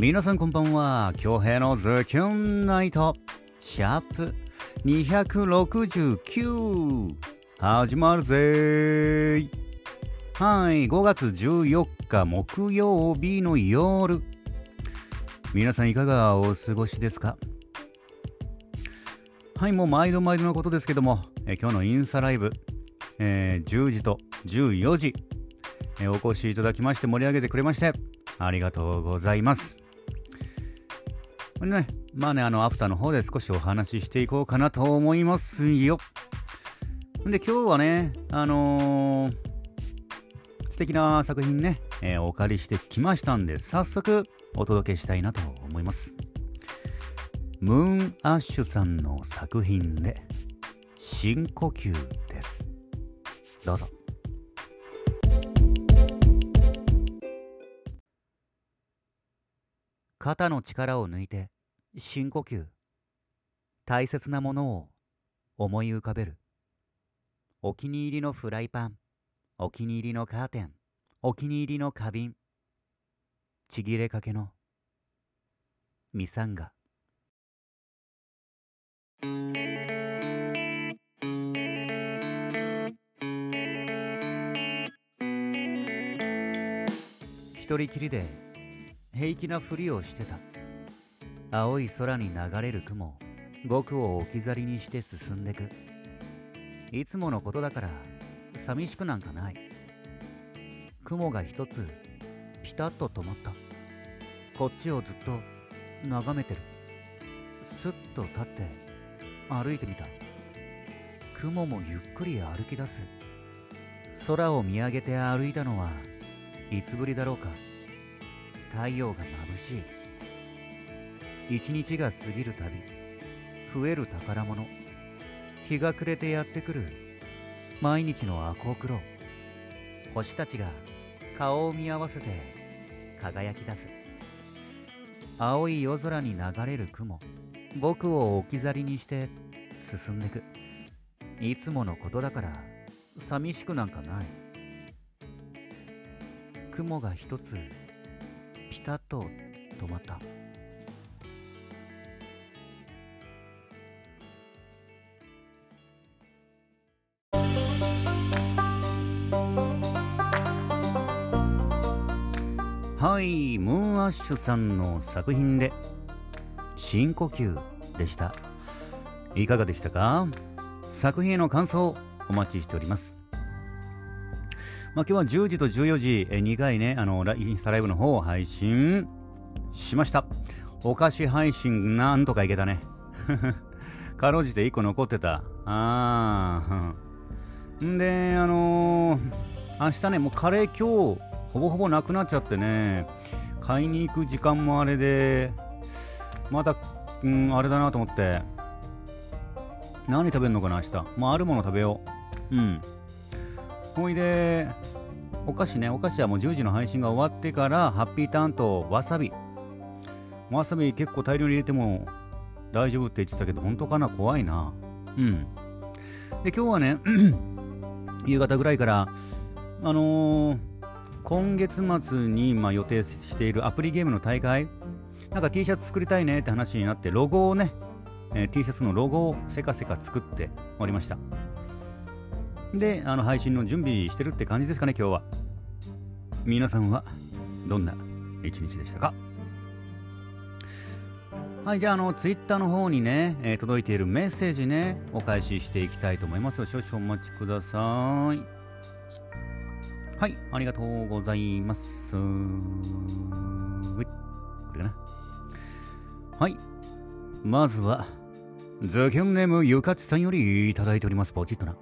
皆さんこんばんは。京平のズキュンナイト。シャープ269始まるぜー。はい5月14日木曜日の夜。皆さんいかがお過ごしですか？はいもう毎度毎度のことですけども、え今日のインスタライブ、えー10時と14時、えお越しいただきまして盛り上げてくれましてありがとうございます。ね、まあね、あの、アフターの方で少しお話ししていこうかなと思いますよ。んで、今日はね、あのー素敵な作品ね、えーお借りしてきましたんで、早速お届けしたいなと思います。ムーンアッシュさんの作品で、深呼吸です。どうぞ。肩の力を抜いて深呼吸。大切なものを思い浮かべる。お気に入りのフライパン。お気に入りのカーテン。お気に入りの花瓶。ちぎれかけの。ミサンガ。一人きりで平気なふりをしてた。青い空に流れる雲。僕を置き去りにして進んでく。いつものことだから寂しくなんかない。雲が一つピタッと止まった。こっちをずっと眺めてる。スッと立って歩いてみた。雲もゆっくり歩き出す。空を見上げて歩いたのはいつぶりだろうか。太陽が眩しい。一日が過ぎるたび増える宝物。日が暮れてやってくる。毎日の赤黒星たちが顔を見合わせて輝き出す。青い夜空に流れる雲。僕を置き去りにして進んでく。いつものことだから寂しくなんかない。雲が一つピタッと止まった。はいムーンアッシュさんの作品で深呼吸でした。いかがでしたか？作品への感想お待ちしております。まあ、今日は10時と14時、え2回ね、あのインスタライブの方を配信しました。お菓子配信なんとかいけたね。かろうじて1個残ってた。あー。んで、あのー明日ね、もうカレー今日、ほぼほぼなくなっちゃってね、買いに行く時間もあれで、また、うん、あれだなと思って、何食べるのかな、明日。もうあるもの食べよう。うん。ほいで、お菓子ね、お菓子はもう10時の配信が終わってから、ハッピーターンとわさび。わさび結構大量に入れても大丈夫って言ってたけど、本当かな？怖いな。うん。で、今日はね、夕方ぐらいから、あのー今月末にまあ予定しているアプリゲームの大会、なんか T シャツ作りたいねって話になって、ロゴをね、えー T シャツのロゴをせかせか作っておりました。で、あの配信の準備してるって感じですかね、今日は。皆さんはどんな一日でしたか？はい、じゃあ、あの、ツイッターの方にね、えー届いているメッセージね、お返ししていきたいと思います。少々お待ちください。はい、ありがとうございます。これかな。はい、まずは、ズキュンネームゆかちさんよりいただいております。ポチッとな。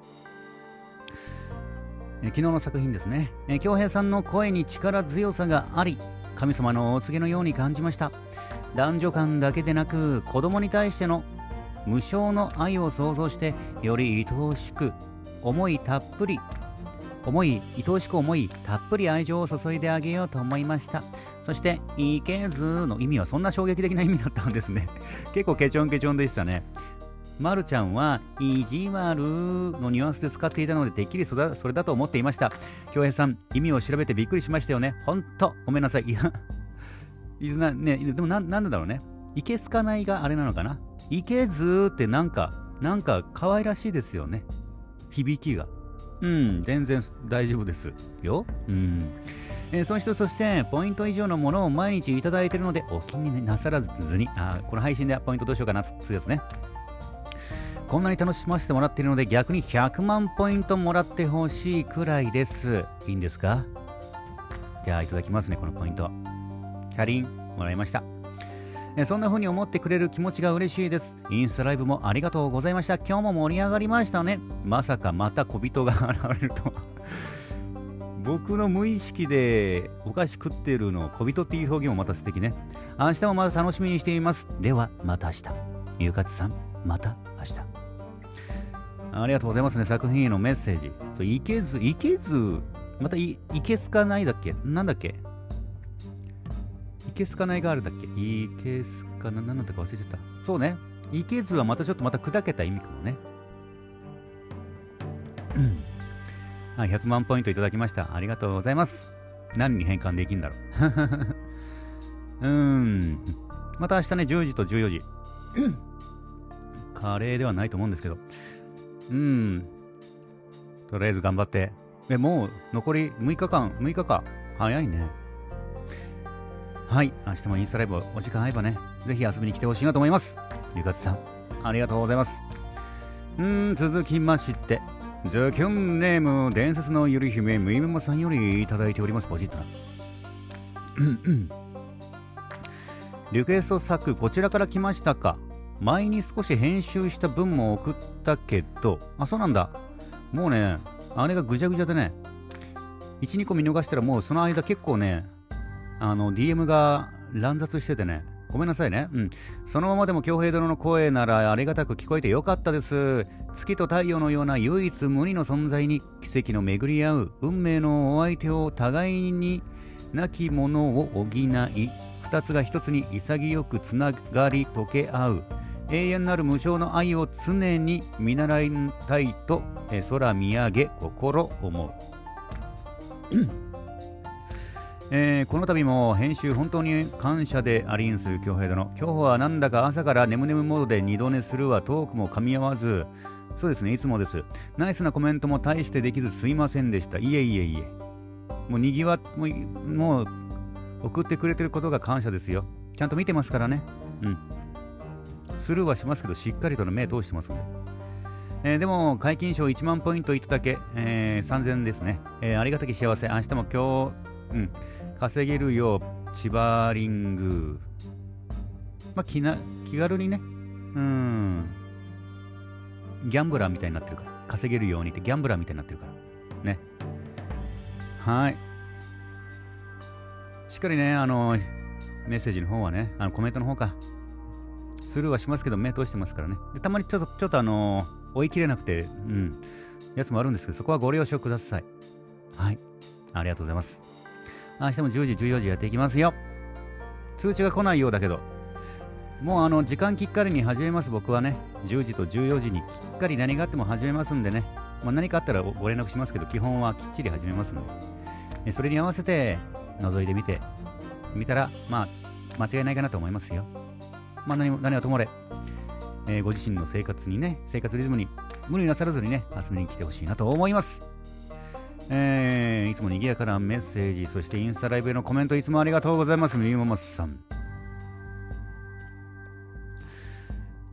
え昨日の作品ですね。えー京平さんの声に力強さがあり、神様のお告げのように感じました。男女間だけでなく、子供に対しての無償の愛を想像して、より愛おしく、思いたっぷり、思い、愛おしく思い、たっぷり愛情を注いであげようと思いました。そして、いけずの意味はそんな衝撃的な意味だったんですね。結構ケチョンケチョンでしたね。まるちゃんは意地悪のニュアンスで使っていたのでてっきりそれだと思っていました京平さん意味を調べてびっくりしましたよねほんとごめんなさいいやいずなね、でもななんだろうね。いけすかないがあれなのかな。いけずってなんか、なんか可愛らしいですよね。響きが。うん、全然大丈夫ですよ。うん。えー、そしてそして、ポイント以上のものを毎日いただいているので、お気になさらずに、あこの配信ではポイントどうしようかなつつやつね。こんなに楽しませてもらっているので、逆に100万ポイントもらってほしいくらいです。いいんですか？じゃあ、いただきますね、このポイント。チャリン、もらいました。えそんな風に思ってくれる気持ちが嬉しいです。インスタライブもありがとうございました。今日も盛り上がりましたね。まさかまた小人が現れると僕の無意識でお菓子食ってるの小人っていう表現もまた素敵ね。明日もまた楽しみにしています。ではまた明日。ゆかつさん、また明日。ありがとうございますね。作品へのメッセージ。そう、いけず、いけず、またい、いけすかないだっけ？なんだっけ？いけすかないがあるだっけ？いけすかな、なんだか忘れちゃった。そうね。いけずはまたちょっとまた砕けた意味かもね。うん。はい、100万ポイントいただきました。ありがとうございます。何に変換できるんだろう。うーん。また明日ね、10時と14時。カレーではないと思うんですけど。うん。とりあえず頑張って。え、もう残り6日間、6日か。早いね。はい。明日もインスタライブお時間合えばね、ぜひ遊びに来てほしいなと思います。ゆかつさん、ありがとうございます。うん、続きまして、ズキュンネーム、伝説のゆり姫、むいめまさんよりいただいております。ポジッとな。リクエスト作、こちらから来ましたか？前に少し編集した文も送ったけど、あ、そうなんだ。もうね、あれがぐちゃぐちゃでね、1、2個見逃したらもうその間結構ね、あの、DM が乱雑しててね、ごめんなさいね。うん。そのままでも京平殿の声ならありがたく聞こえてよかったです。月と太陽のような唯一無二の存在に奇跡の巡り合う運命のお相手を互いになきものを補い、二つが一つに潔くつながり溶け合う。永遠なる無償の愛を常に見習いたいと、え空見上げ心思う。えー、この度も編集本当に感謝でありんす。恭平殿今日はなんだか朝から眠々モードで二度寝するわトークも噛み合わず。そうですねいつもです。ナイスなコメントも大してできずすいませんでした。いえいえいえ。もうにぎわもう送ってくれてることが感謝ですよ。ちゃんと見てますからね。うん。スルーはしますけどしっかりとの目通してますんで。えー、でも、解禁賞1万ポイントいただけ、えー、3000ですね、えー、ありがたき幸せ、明日も今日、うん、稼げるよう、千葉リング。まあ、気な気軽にね、うん、ギャンブラーみたいになってるから、稼げるようにってギャンブラーみたいになってるから、ね。はい。しっかりね、あの、メッセージの方はね、あのコメントの方か、スルーはしますけど、目通してますからね。でたまにちょっと、ちょっとあの追い切れなくて、うん、やつもあるんですけど、そこはご了承ください。はい。ありがとうございます。明日も10時、14時やっていきますよ。通知が来ないようだけど、もうあの時間きっかりに始めます、僕はね。10時と14時にきっかり何があっても始めますんでね。まあ、何かあったらご連絡しますけど、基本はきっちり始めますんで。それに合わせて覗いてみて、見たら、まあ、間違いないかなと思いますよ。まあ何も、何はともれ、えー、ご自身の生活にね、生活リズムに無理なさらずにね、遊びに来てほしいなと思います。えー、いつも賑やかなメッセージ、そしてインスタライブへのコメントいつもありがとうございます。みゆももさん。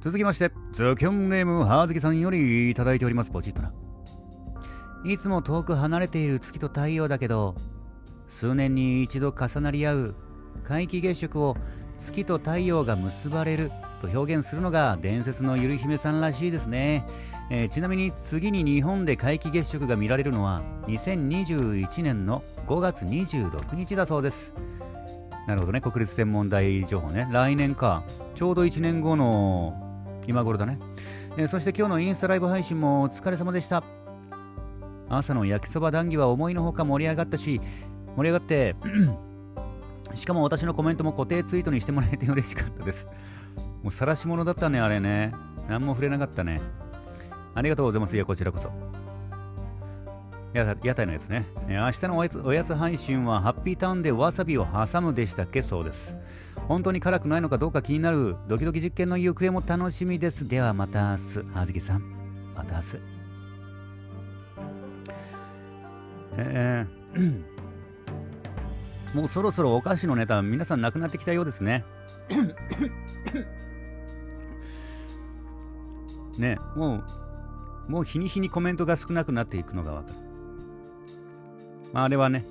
続きまして、ズキョンネームはずきさんよりいただいております。ポチッとな。いつも遠く離れている月と太陽だけど、数年に一度重なり合う皆既月食を月と太陽が結ばれると表現するのが伝説のゆり姫さんらしいですね。えー、ちなみに次に日本で皆既月食が見られるのは2021年の5月26日だそうです。なるほどね。国立天文台情報ね。来年か。ちょうど1年後の今頃だね、えー、そして今日のインスタライブ配信もお疲れ様でした。朝の焼きそば談義は思いのほか盛り上がったし盛り上がって しかも私のコメントも固定ツイートにしてもらえて嬉しかったですもう晒し者だったねあれね何も触れなかったねありがとうございます。いや、こちらこそ。や屋台のやつね。え明日のおやつおやつ配信はハッピーターンでわさびを挟むでしたっけ？そうです。本当に辛くないのかどうか気になるドキドキ実験の行方も楽しみです。ではまた明日、あずきさん。また明日。えー、もうそろそろお菓子のネタ皆さんなくなってきたようですね。ねもうもう日に日にコメントが少なくなっていくのがわかる。まあ、あれはね、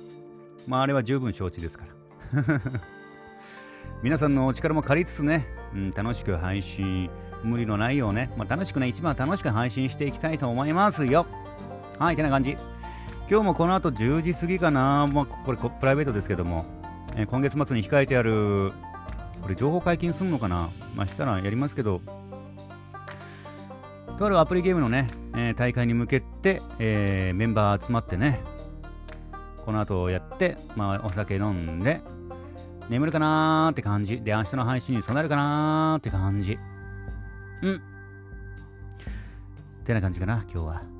まあ、あれは十分承知ですから。皆さんのお力も借りつつね、うん、楽しく配信、無理のないようね、まあ、楽しくね、一番楽しく配信していきたいと思いますよ。はい、てな感じ。今日もこの後10時過ぎかな、まあ、これプライベートですけども、えー、今月末に控えてある、これ情報解禁するのかなまあ、したらやりますけど、とあるアプリゲームのね、えー、大会に向けて、えー、メンバー集まってね、この後やって、まあ、お酒飲んで、眠るかなーって感じ。で、明日の配信に備えるかなーって感じ。うん。ってな感じかな、今日は。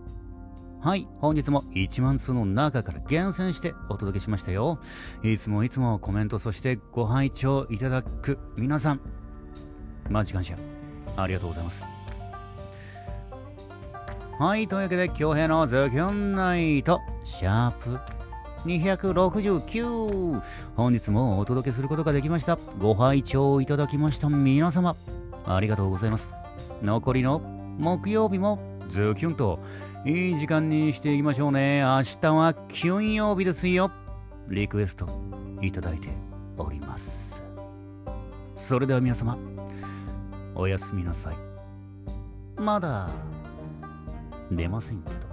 はい、本日も1万通の中から厳選してお届けしましたよ。いつもいつもコメント、そしてご拝聴いただく皆さん、マジ感謝。ありがとうございます。はい、というわけで、今日のズキュンナイト、シャープ269本日もお届けすることができました。ご拝聴いただきました皆様、ありがとうございます。残りの木曜日もズキュンといい時間にしていきましょうね。明日は金曜日ですよ。リクエストいただいております。それでは皆様、おやすみなさい。まだ出ませんけど。